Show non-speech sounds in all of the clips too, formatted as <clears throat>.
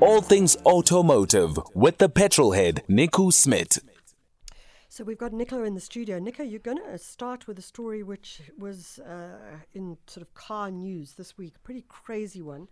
All things automotive with the petrolhead Nico Smith. So we've got Nicola in the studio. Nicola, you're going to start with a story which was uh, in sort of car news this week. Pretty crazy one,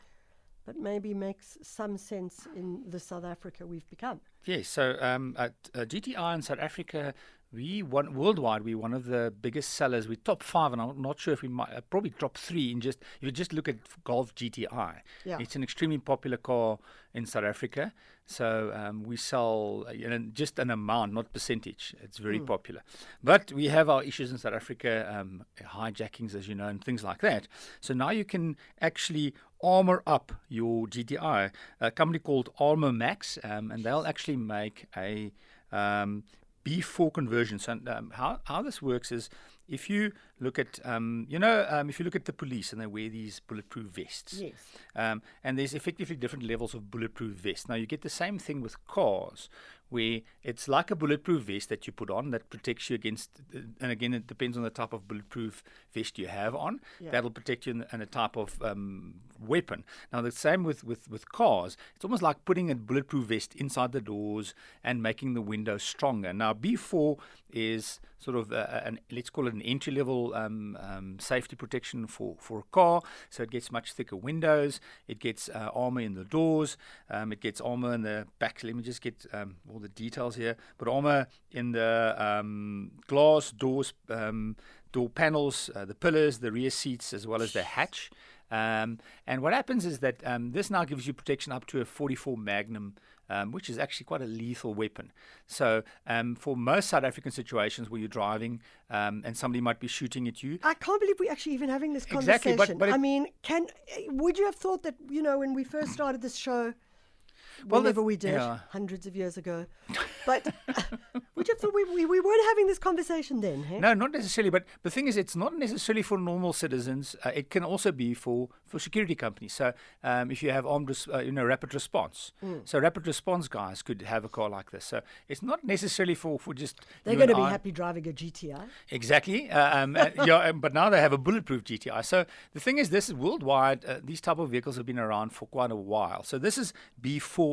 but maybe makes some sense in the South Africa we've become. Yes, so um, at uh, GTI in South Africa, we won worldwide. We're one of the biggest sellers. We're top five, and I'm not sure if we might uh, probably top three. In just if you just look at Golf GTI, Yeah. it's an extremely popular car in South Africa. So um, we sell uh, you know, just an amount, not percentage. It's very popular. But we have our issues in South Africa, um, hijackings, as you know, and things like that. So now you can actually armor up your GTI. A company called Armormax, um, and they'll actually make a um, B4 conversion. So um, how how this works is if you look at um, you know um, if you look at the police and they wear these bulletproof vests. Yes. Um, and there's effectively different levels of bulletproof vest. Now you get the same thing with cars, where it's like a bulletproof vest that you put on that protects you against. And again, it depends on the type of bulletproof vest you have on. Yeah. That'll protect you and the type of um, weapon. Now the same with, with with cars. It's almost like putting a bulletproof vest inside the doors and making the windows stronger. Now B4 is sort of uh, an let's call it an entry level um, um, safety protection for for a car. So it gets much thicker windows. It gets uh, armor in the doors. Um, it gets armor in the back. Let me just get um, all the details here. But armor in the um, glass doors, um, door panels, uh, the pillars, the rear seats, as well as the hatch. Um, and what happens is that um, this now gives you protection up to a 44 Magnum, um, which is actually quite a lethal weapon. So, um, for most South African situations where you're driving um, and somebody might be shooting at you, I can't believe we're actually even having this Exactly, conversation. but- but I mean, can would you have thought that you know when we first started this show, Well, whenever we did yeah. hundreds of years ago, but would you have thought we, we, we weren't having this conversation then? Hey? No, not necessarily. But the thing is, it's not necessarily for normal citizens. Uh, it can also be for, for security companies. So um, if you have armed, res- uh, you know, rapid response. Hmm. So rapid response guys could have a car like this. So it's not necessarily for, for just. They're going to be I. happy driving a GTI. Exactly. Uh, um, uh, <laughs> yeah, um, but now they have a bulletproof GTI. So the thing is, this is worldwide. Uh, these type of vehicles have been around for quite a while. So this is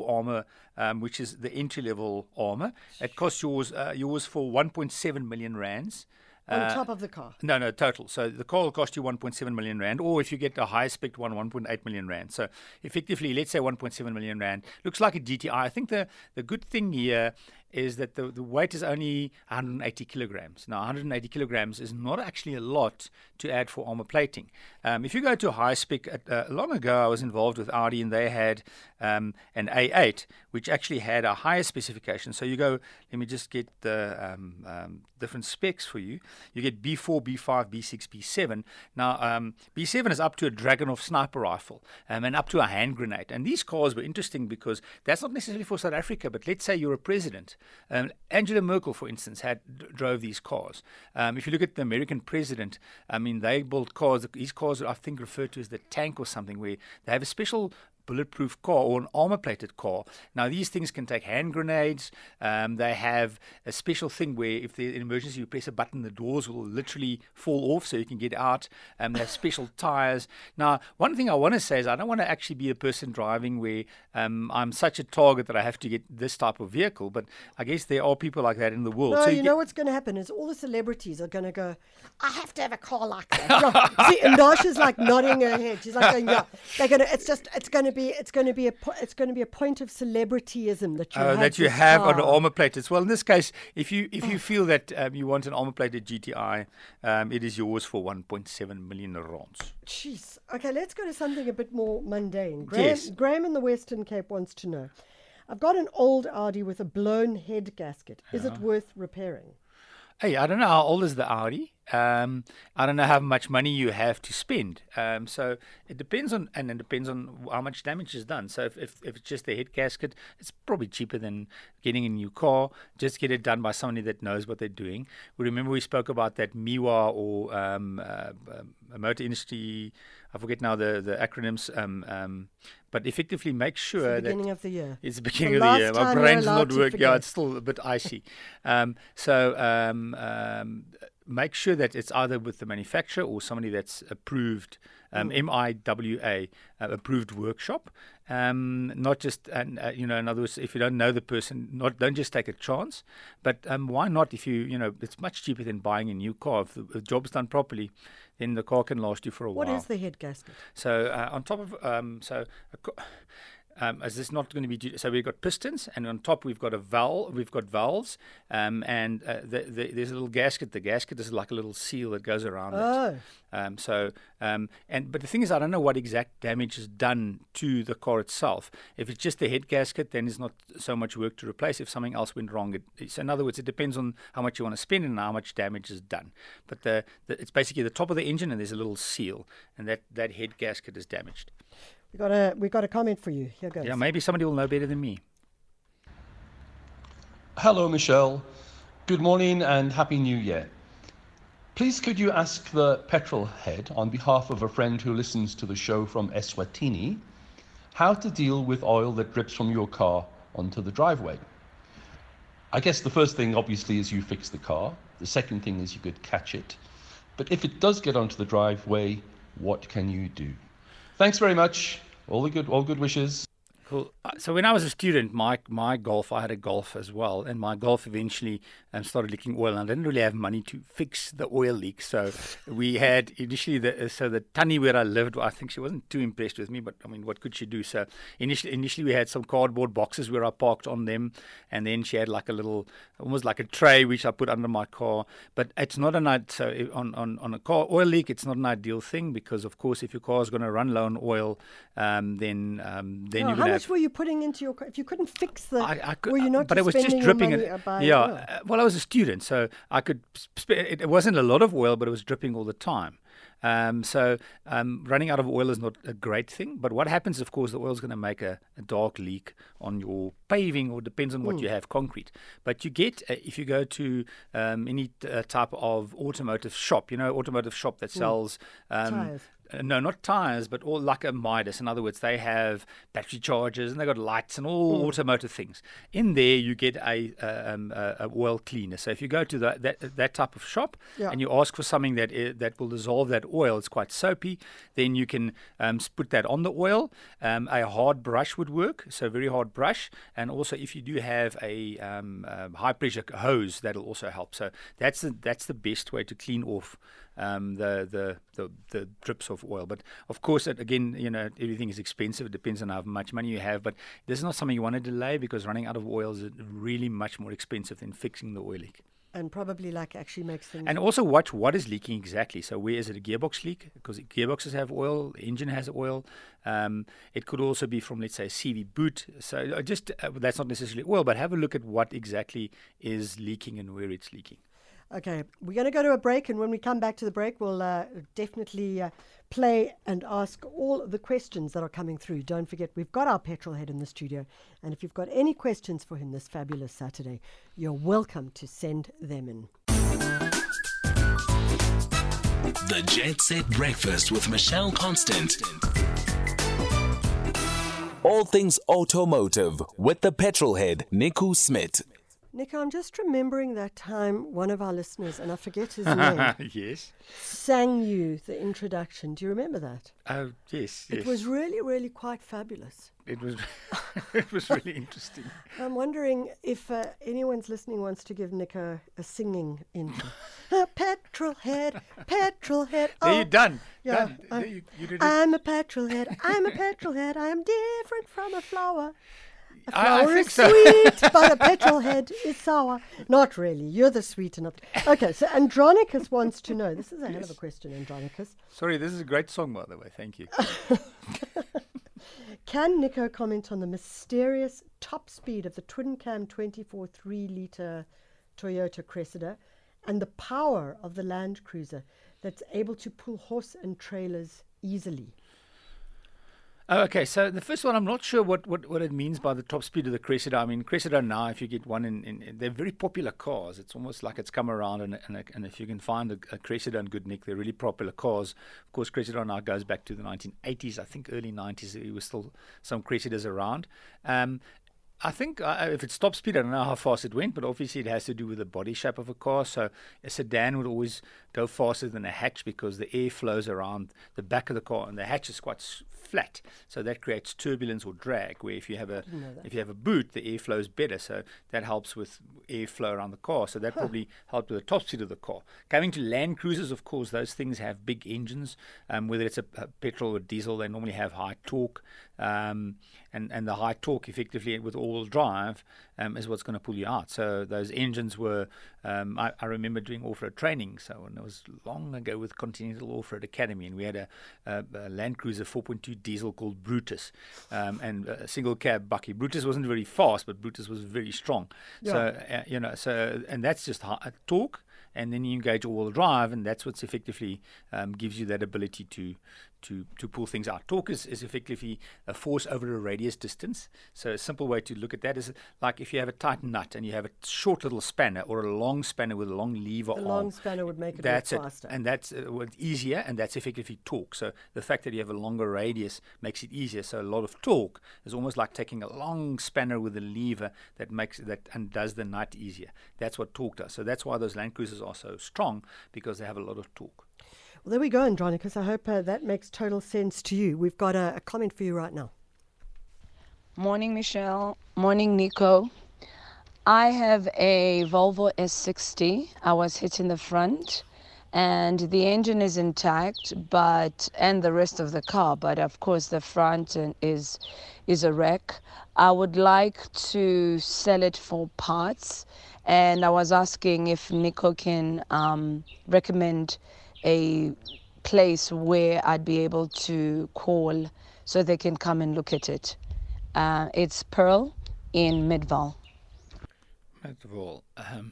B4 armor, um, which is the entry level armor. It costs yours uh, yours for 1.7 million rands. On Uh, top of the car. no, no, total. So the car will cost you 1.7 million rand, or if you get a high spec one, 1.8 million rand. So effectively, let's say 1.7 million rand. Looks like a GTI. I think the the good thing here is that the, the weight is only 180 kilograms. Now, 180 kilograms is not actually a lot to add for armor plating. Um, if you go to high spec, uh, long ago I was involved with Audi and they had um, an A8, which actually had a higher specification. So you go, let me just get the um, um, different specs for you. You get B4, B5, B6, B7. Now, um, B7 is up to a Dragunov sniper rifle um, and up to a hand grenade. And these cars were interesting because that's not necessarily for South Africa, but let's say you're a president. Um, Angela Merkel, for instance, had drove these cars. Um, if you look at the American president, I mean, they built cars. These cars I think, referred to as the tank or something, where they have a special bulletproof car or an armor plated car. Now, these things can take hand grenades. Um, they have a special thing where if there's an emergency, you press a button, the doors will literally fall off so you can get out. Um, they have special <laughs> tires. Now, one thing I want to say is I don't want to actually be a person driving where um, I'm such a target that I have to get this type of vehicle, but I guess there are people like that in the world. No, so you, get- know what's going to happen is all the celebrities are going to go, I have to have a car like that. <laughs> Yeah. See, and Dasha's like nodding her head. She's like, going, yeah, they're going to, it's just, it's going to be, it's going to be a, it's going to be a point of celebrityism that you Oh, have that you have on the armor plate as well. In this case, if you if you feel that um, you want an armor plated GTI, um, it is yours for 1.7 million rands. Jeez. Okay, let's go to something a bit more mundane. Graham, Yes. Graham in the Western Cape wants to know. I've got an old Audi with a blown head gasket. Is it worth repairing? Hey, I don't know how old is the Audi. Um, I don't know how much money you have to spend. Um, so it depends on, and it depends on how much damage is done. So if, if, if it's just the head gasket, it's probably cheaper than getting a new car. Just get it done by somebody that knows what they're doing. We remember we spoke about that MIWA or um, uh, um, motor industry. I forget now the the acronyms. Um, um, but effectively, make sure the that of the year. it's the beginning The of the year. My brain's not working. Yeah, it's still a bit icy. Um, so um, um, make sure that it's either with the manufacturer or somebody that's approved um, MIWA uh, approved workshop. Um, not just, and uh, you know, in other words, if you don't know the person, not don't just take a chance, but um, why not? If you, you know, it's much cheaper than buying a new car. If the, the job's done properly, then the car can last you for a What while. What is the head gasket? So uh, on top of um, so. Um, is this not going to be due, so we've got pistons and on top we've got a valve we've got valves um, and uh, the, the, there's a little gasket. The gasket is like a little seal that goes around it. Oh, um, so um, and but the thing is I don't know what exact damage is done to the car itself. If it's just the head gasket then it's not so much work to replace. If something else went wrong it, it's, in other words it depends on how much you want to spend and how much damage is done. But the, the it's basically the top of the engine and there's a little seal and that, that head gasket is damaged we got a we got a comment for you. Here goes. yeah, maybe somebody will know better than me. Hello, Michelle. Good morning and Happy New Year. Please could you ask the petrol head, on behalf of a friend who listens to the show from Eswatini, how to deal with oil that drips from your car onto the driveway? I guess the first thing, obviously, is you fix the car. The second thing is you could catch it. But if it does get onto the driveway, what can you do? Thanks very much. All the good, all good wishes. Cool. Uh, So when I was a student, my my golf, I had a golf as well, and my golf eventually um, started leaking oil. And I didn't really have money to fix the oil leak, so we had initially the uh, so the tunny where I lived. I think she wasn't too impressed with me, but I mean, what could she do? So initially, initially we had some cardboard boxes where I parked on them, and then she had like a little, almost like a tray which I put under my car. But it's not an so on on on a car oil leak, it's not an ideal thing because of course if your car is going to run low on oil, um, then um, then Oh, you're going to much were you putting into your car? If you couldn't fix the, I, I could, were you not but it was just dripping. it- money, uh, buying yeah. uh, Well, I was a student, so I could. Sp- it, it wasn't a lot of oil, but it was dripping all the time. Um, so um, running out of oil is not a great thing. But what happens, of course, the oil is going to make a, a dark leak on your paving, or depends on what you have, concrete. But you get uh, if you go to um, any uh, type of automotive shop, you know, automotive shop that sells um, Tyres. No, not tires, but all like a Midas. In other words, they have battery chargers and they've got lights and all automotive things. In there, you get a, um, a, a oil cleaner. So if you go to that that, that type of shop Yeah. and you ask for something that that will dissolve that oil, it's quite soapy. Then you can um, put that on the oil. Um, a hard brush would work, so very hard brush. And also, if you do have a um, um, high pressure hose, that'll also help. So that's the that's the best way to clean off um, the, the the the drips of oil. But of course, it, again, you know, everything is expensive. It depends on how much money you have. But this is not something you want to delay because running out of oil is really much more expensive than fixing the oil leak. and probably like actually makes things. And also watch what is leaking exactly. So where is it a gearbox leak? Because gearboxes have oil, the engine has oil. Um, it could also be from let's say a CV boot. So uh, just uh, that's not necessarily oil, but have a look at what exactly is leaking and where it's leaking. Okay, we're going to go to a break, and when we come back to the break, we'll uh, definitely uh, play and ask all the questions that are coming through. Don't forget, we've got our petrol head in the studio, and if you've got any questions for him this fabulous Saturday, you're welcome to send them in. The Jet Set Breakfast with Michelle Constant. All things automotive with the petrol head, Nico Smith. Nick, I'm just remembering that time one of our listeners, and I forget his <laughs> name, yes. sang you the introduction. Do you remember that? Oh yes. Yes. It was really, really quite fabulous. It was. <laughs> <laughs> it was really interesting. I'm wondering if uh, anyone's listening wants to give Nick a, a singing intro. a petrol head, petrol head. There you're done. Oh, Yeah, Done. I, There you, you did it. I'm a petrol head. I'm a petrol head. I am different from a flower. A flower think is so. sweet, <laughs> but a petrol head is sour. Not really. You're the sweet enough. Okay, so Andronicus wants to know. This is a hell of a question, Andronicus. Sorry, this is a great song, by the way. Thank you. <laughs> Can Nico comment on the mysterious top speed of the twin cam 24 3 litre Toyota Cressida and the power of the Land Cruiser that's able to pull horse and trailers easily? Oh, okay, so the first one, I'm not sure what, what, what it means by the top speed of the Cressida. I mean, Cressida now, if you get one in, in, they're very popular cars. It's almost like it's come around, and, and, and if you can find a, a Cressida and good nick, they're really popular cars. Of course, Cressida now goes back to the 1980s, I think early 90s. There was still some Cressidas around. Um, I think uh, if it's top speed, I don't know how fast it went, but obviously it has to do with the body shape of a car. So a sedan would always go faster than a hatch because the air flows around the back of the car, and the hatch is quite flat, so that creates turbulence or drag. Where if you have a if you have a boot, the air flows better, so that helps with airflow around the car. So that huh. probably helped with the top speed of the car. Coming to Land Cruisers, of course, those things have big engines. Um, whether it's a, a, petrol or diesel, they normally have high torque. Um, and, and the high torque effectively with all-wheel drive um, is what's going to pull you out. So those engines were, um, I, I, remember doing off-road training. So when it was long ago with Continental Off-Road Academy, and we had a, a, a Land Cruiser 4.2 diesel called Brutus, um, and a single cab bakkie. Brutus wasn't very fast, but Brutus was very strong. Yeah. So uh, you know, so and that's just high, torque and then you engage all-wheel drive, and that's what's effectively um, gives you that ability to to to pull things out. Torque is, is effectively a force over a radius distance. So a simple way to look at that is like if you have a tight nut and you have a short little spanner or a long spanner with a long lever. The arm, long spanner would make it that's it, faster, and that's uh, easier, and that's effectively torque. So the fact that you have a longer radius makes it easier. So a lot of torque is almost like taking a long spanner with a lever that makes that and does the nut easier. That's what torque does. So that's why those Land Cruisers are so strong because they have a lot of torque. Well, there we go, Andronicus. I hope uh, that makes total sense to you. We've got a, a comment for you right now. Morning, Michelle. Morning, Nico. I have a Volvo S60. I was hit in the front and the engine is intact but and the rest of the car but of course the front is is a wreck i would like to sell it for parts and I was asking if Nico can um, recommend a place where I'd be able to call so they can come and look at it. Uh, it's Pearl in Midvaal. Midvaal. Um,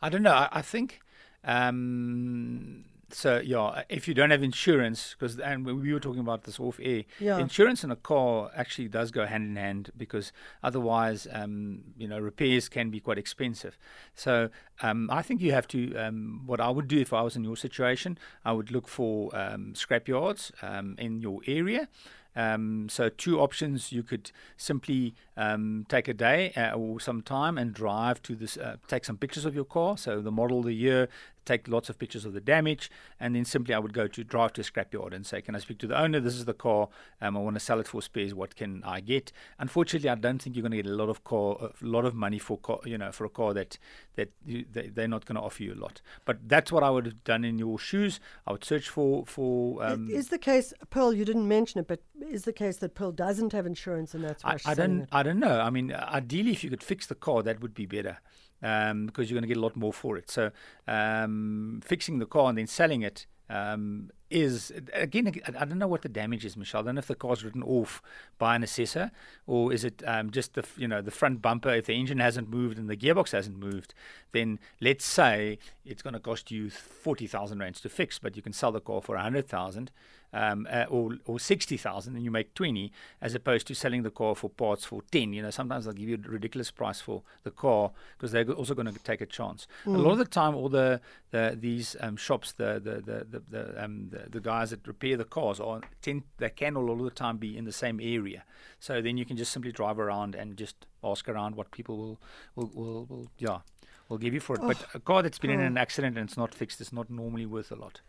I don't know. I, I think um, so yeah, if you don't have insurance, because and we were talking about this off air, yeah. insurance in a car actually does go hand in hand because otherwise, um, you know, repairs can be quite expensive. So um, I think you have to. Um, what I would do if I was in your situation, I would look for um, scrap yards um, in your area. Um, so two options: you could simply um, take a day uh, or some time and drive to this, uh, take some pictures of your car. So the model, the year, take lots of pictures of the damage, and then simply I would go to drive to a scrapyard and say, "Can I speak to the owner? This is the car. Um, I want to sell it for spares. What can I get?" Unfortunately, I don't think you're going to get a lot of car, a lot of money for car, you know, for a car that that you, they, they're not going to offer you a lot. But that's what I would have done in your shoes. I would search for for. Um, is the case, Pearl? You didn't mention it, but is the case that Pearl doesn't have insurance, and that's why I, I don't. I don't know. I mean, ideally, if you could fix the car, that would be better um, because you're going to get a lot more for it. So um, fixing the car and then selling it um, is again I don't know what the damage is, Michelle. I don't know if the car's written off by an assessor or is it um, just the you know the front bumper. If the engine hasn't moved and the gearbox hasn't moved, then let's say it's going to cost you forty thousand rands to fix, but you can sell the car for a hundred thousand um, uh, or or sixty thousand, and you make twenty, as opposed to selling the car for parts for ten. You know, sometimes they'll give you a ridiculous price for the car because they're also going to take a chance. Mm. A lot of the time, all the, the these um, shops, the the the the, the, um, the, the guys that repair the cars, are tend they can all of the time be in the same area. So then you can just simply drive around and just ask around what people will will will, will yeah will give you for it. Oh. But a car that's been oh. in an accident and it's not fixed is not normally worth a lot.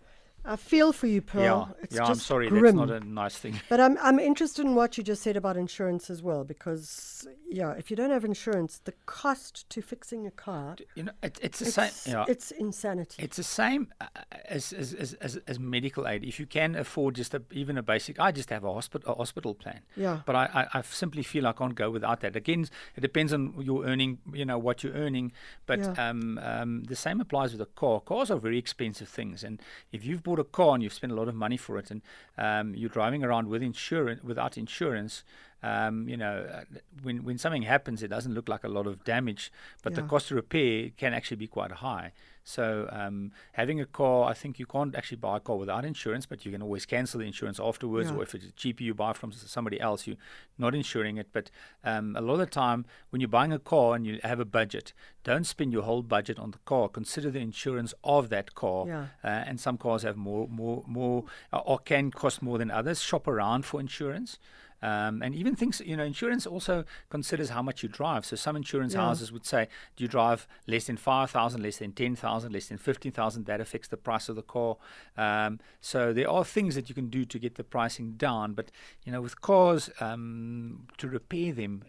I feel for you, Pearl. Yeah, it's yeah I'm sorry, grim. that's not a nice thing. <laughs> But I'm I'm interested in what you just said about insurance as well, because yeah, if you don't have insurance, the cost to fixing a car, you know, it, it's the it's, same. Yeah, it's insanity. It's the same uh, as, as, as, as, as medical aid. If you can afford just a, even a basic, I just have a hospital a hospital plan. Yeah. But I, I, I simply feel I can't go without that. Again, it depends on your earning, you know, what you're earning. But yeah. um, um, the same applies with a car. Cars are very expensive things, and if you've bought a car and you've spent a lot of money for it, and um, you're driving around with insurance without insurance, um, you know, uh, when when something happens, it doesn't look like a lot of damage, but yeah. the cost to repair can actually be quite high. So um, having a car, I think you can't actually buy a car without insurance, but you can always cancel the insurance afterwards. Yeah. Or if it's cheaper, you buy from somebody else. You're not insuring it. But um, a lot of the time, when you're buying a car and you have a budget, don't spend your whole budget on the car. Consider the insurance of that car. Yeah. Uh, and some cars have more, more, more, uh, or can cost more than others. Shop around for insurance. Um, and even things, you know, insurance also considers how much you drive. So some insurance Yeah. houses would say, do you drive less than 5,000, less than 10,000, less than 15,000? That affects the price of the car. Um, so there are things that you can do to get the pricing down. But, you know, with cars, um, to repair them,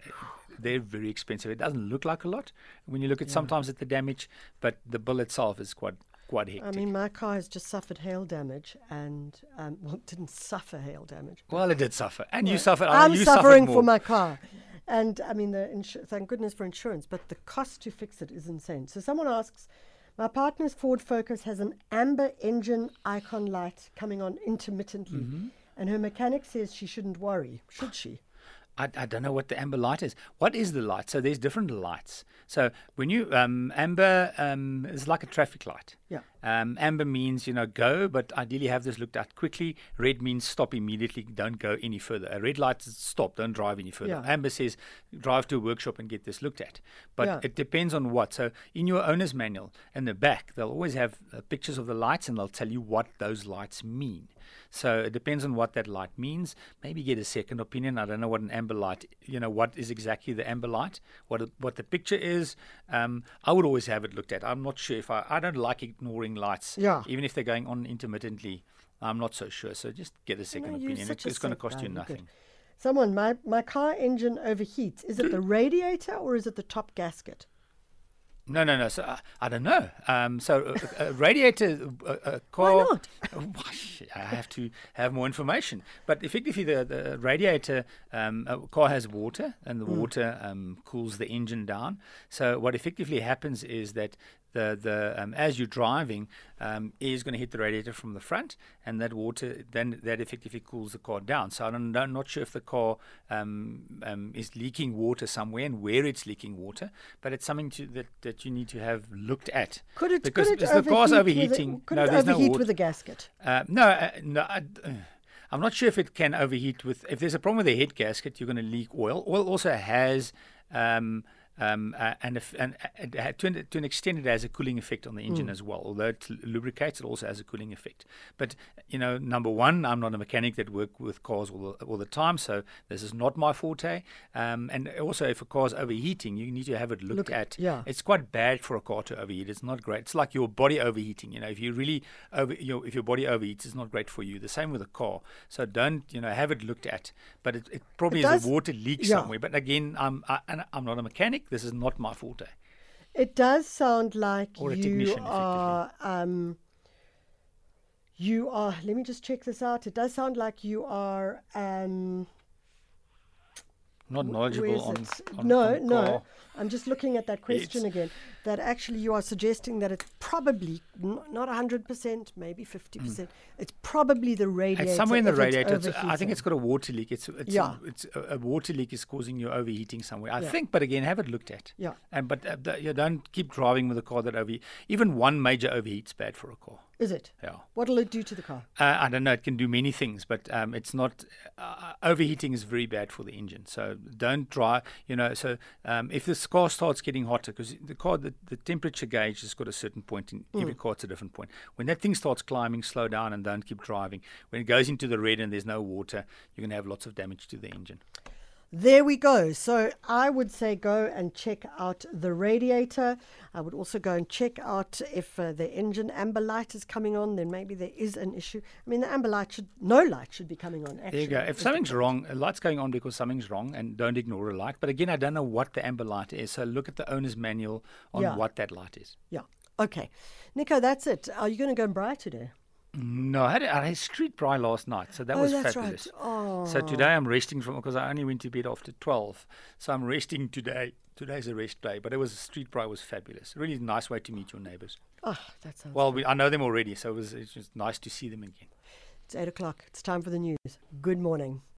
they're very expensive. It doesn't look like a lot when you look at sometimes at the damage, but the bill itself is quite quite hectic. I mean, my car has just suffered hail damage and, um, <laughs> well, it didn't suffer hail damage. well, it did suffer, and you suffered. I know I'm you suffered suffering for my car. And I mean, the insu- thank goodness for insurance, but the cost to fix it is insane. So someone asks, my partner's Ford Focus has an amber engine icon light coming on intermittently, Mm-hmm. and her mechanic says she shouldn't worry. Should she? I, I don't know what the amber light is. What is the light? So there's different lights. So when you um, amber um, is like a traffic light. Yeah. Um, amber means you know go, but ideally have this looked at quickly. Red means stop immediately. Don't go any further. A red light is stop. Don't drive any further. Yeah. Amber says drive to a workshop and get this looked at. But Yeah. it depends on what. So in your owner's manual in the back, they'll always have uh, pictures of the lights and they'll tell you what those lights mean. So it depends on what that light means. Maybe get a second opinion. I don't know what an amber light, you know, what is exactly the amber light, what what the picture is. Um, I would always have it looked at. I'm not sure if I, I don't like ignoring lights, Yeah. even if they're going on intermittently. I'm not so sure. So just get a second No, opinion. It- it's going to cost guy. you good. nothing. Someone, my, my car engine overheats. Is it the <clears throat> radiator or is it the top gasket? No, no, no. So uh, I don't know. Um, so a, a radiator, a, a car. not? <laughs> Why shit, I have to have more information. But effectively, the, the radiator um, a car has water, and the water um, cools the engine down. So what effectively happens is that the the um, as you're driving, um, is going to hit the radiator from the front, and that water then that effectively cools the car down. So I don't, I'm not sure if the car um, um, is leaking water somewhere and where it's leaking water, but it's something to, that that you need to have looked at. Could it, because could it the car's overheat with a- overheating, could no, it there's no overheat water. with a gasket? Uh, no, uh, no. I, uh, I'm not sure if it can overheat with. If there's a problem with the head gasket, you're going to leak oil. Oil also has. Um, um, uh, and if, and uh, to, an, to an extent, it has a cooling effect on the engine Mm. as well. Although it lubricates, it also has a cooling effect. But you know, number one, I'm not a mechanic that work with cars all the, all the time, so this is not my forte. Um, and also, if a car's overheating, you need to have it looked Look- at. yeah. It's quite bad for a car to overheat. It's not great. It's like your body overheating. You know, if you really over, you know, if your body overheats, it's not great for you. The same with a car. So don't, you know, have it looked at. But it, it probably It is does- a water leak yeah. somewhere. But again, I'm I, and I'm not a mechanic. This is not my forte. It does sound like Or you are. Um, you are. Let me just check this out. It does sound like you are. Um, Not knowledgeable on, on no, on no. I'm just looking at that question It's- again. That actually you are suggesting that it's probably n- not 100%, maybe 50%. It's probably the radiator. It's somewhere in the if it's radiator. It's, I think it's got a water leak. It's it's, Yeah. it's a, a water leak is causing you overheating somewhere. I Yeah. think, but again, have it looked at. Yeah. And but uh, you don't keep driving with a car that overheat. Even one major overheat's bad for a car. Is it? Yeah. What'll it do to the car? Uh, I don't know. It can do many things, but um, it's not. Uh, overheating is very bad for the engine. So don't drive. You know. So um, if this car starts getting hotter, because the car, the, the temperature gauge has got a certain point in every car. It's a different point. When that thing starts climbing, slow down and don't keep driving. When it goes into the red and there's no water, you're going to have lots of damage to the engine. There we go. So I would say go and check out the radiator. I would also go and check out if uh, the engine amber light is coming on. Then maybe there is an issue. I mean, the amber light should no light should be coming on. Actually, There you go. If something's wrong, a light's going on because something's wrong, and don't ignore a light. But again, I don't know what the amber light is, so look at the owner's manual on Yeah. what that light is. Yeah. Okay, Nico, that's it. Are you going to go and braai today? No, I had, I had a street braai last night, so that Oh, was fabulous. right. Oh. So today oh. I'm resting from because I only went to bed after twelve, so I'm resting today. Today's a rest day, but it was a street braai was fabulous. Really nice way to meet your neighbours. Oh, ah, that sounds. Well, we, I know them already, so it was it's just nice to see them again. it's eight o'clock. It's time for the news. Good morning.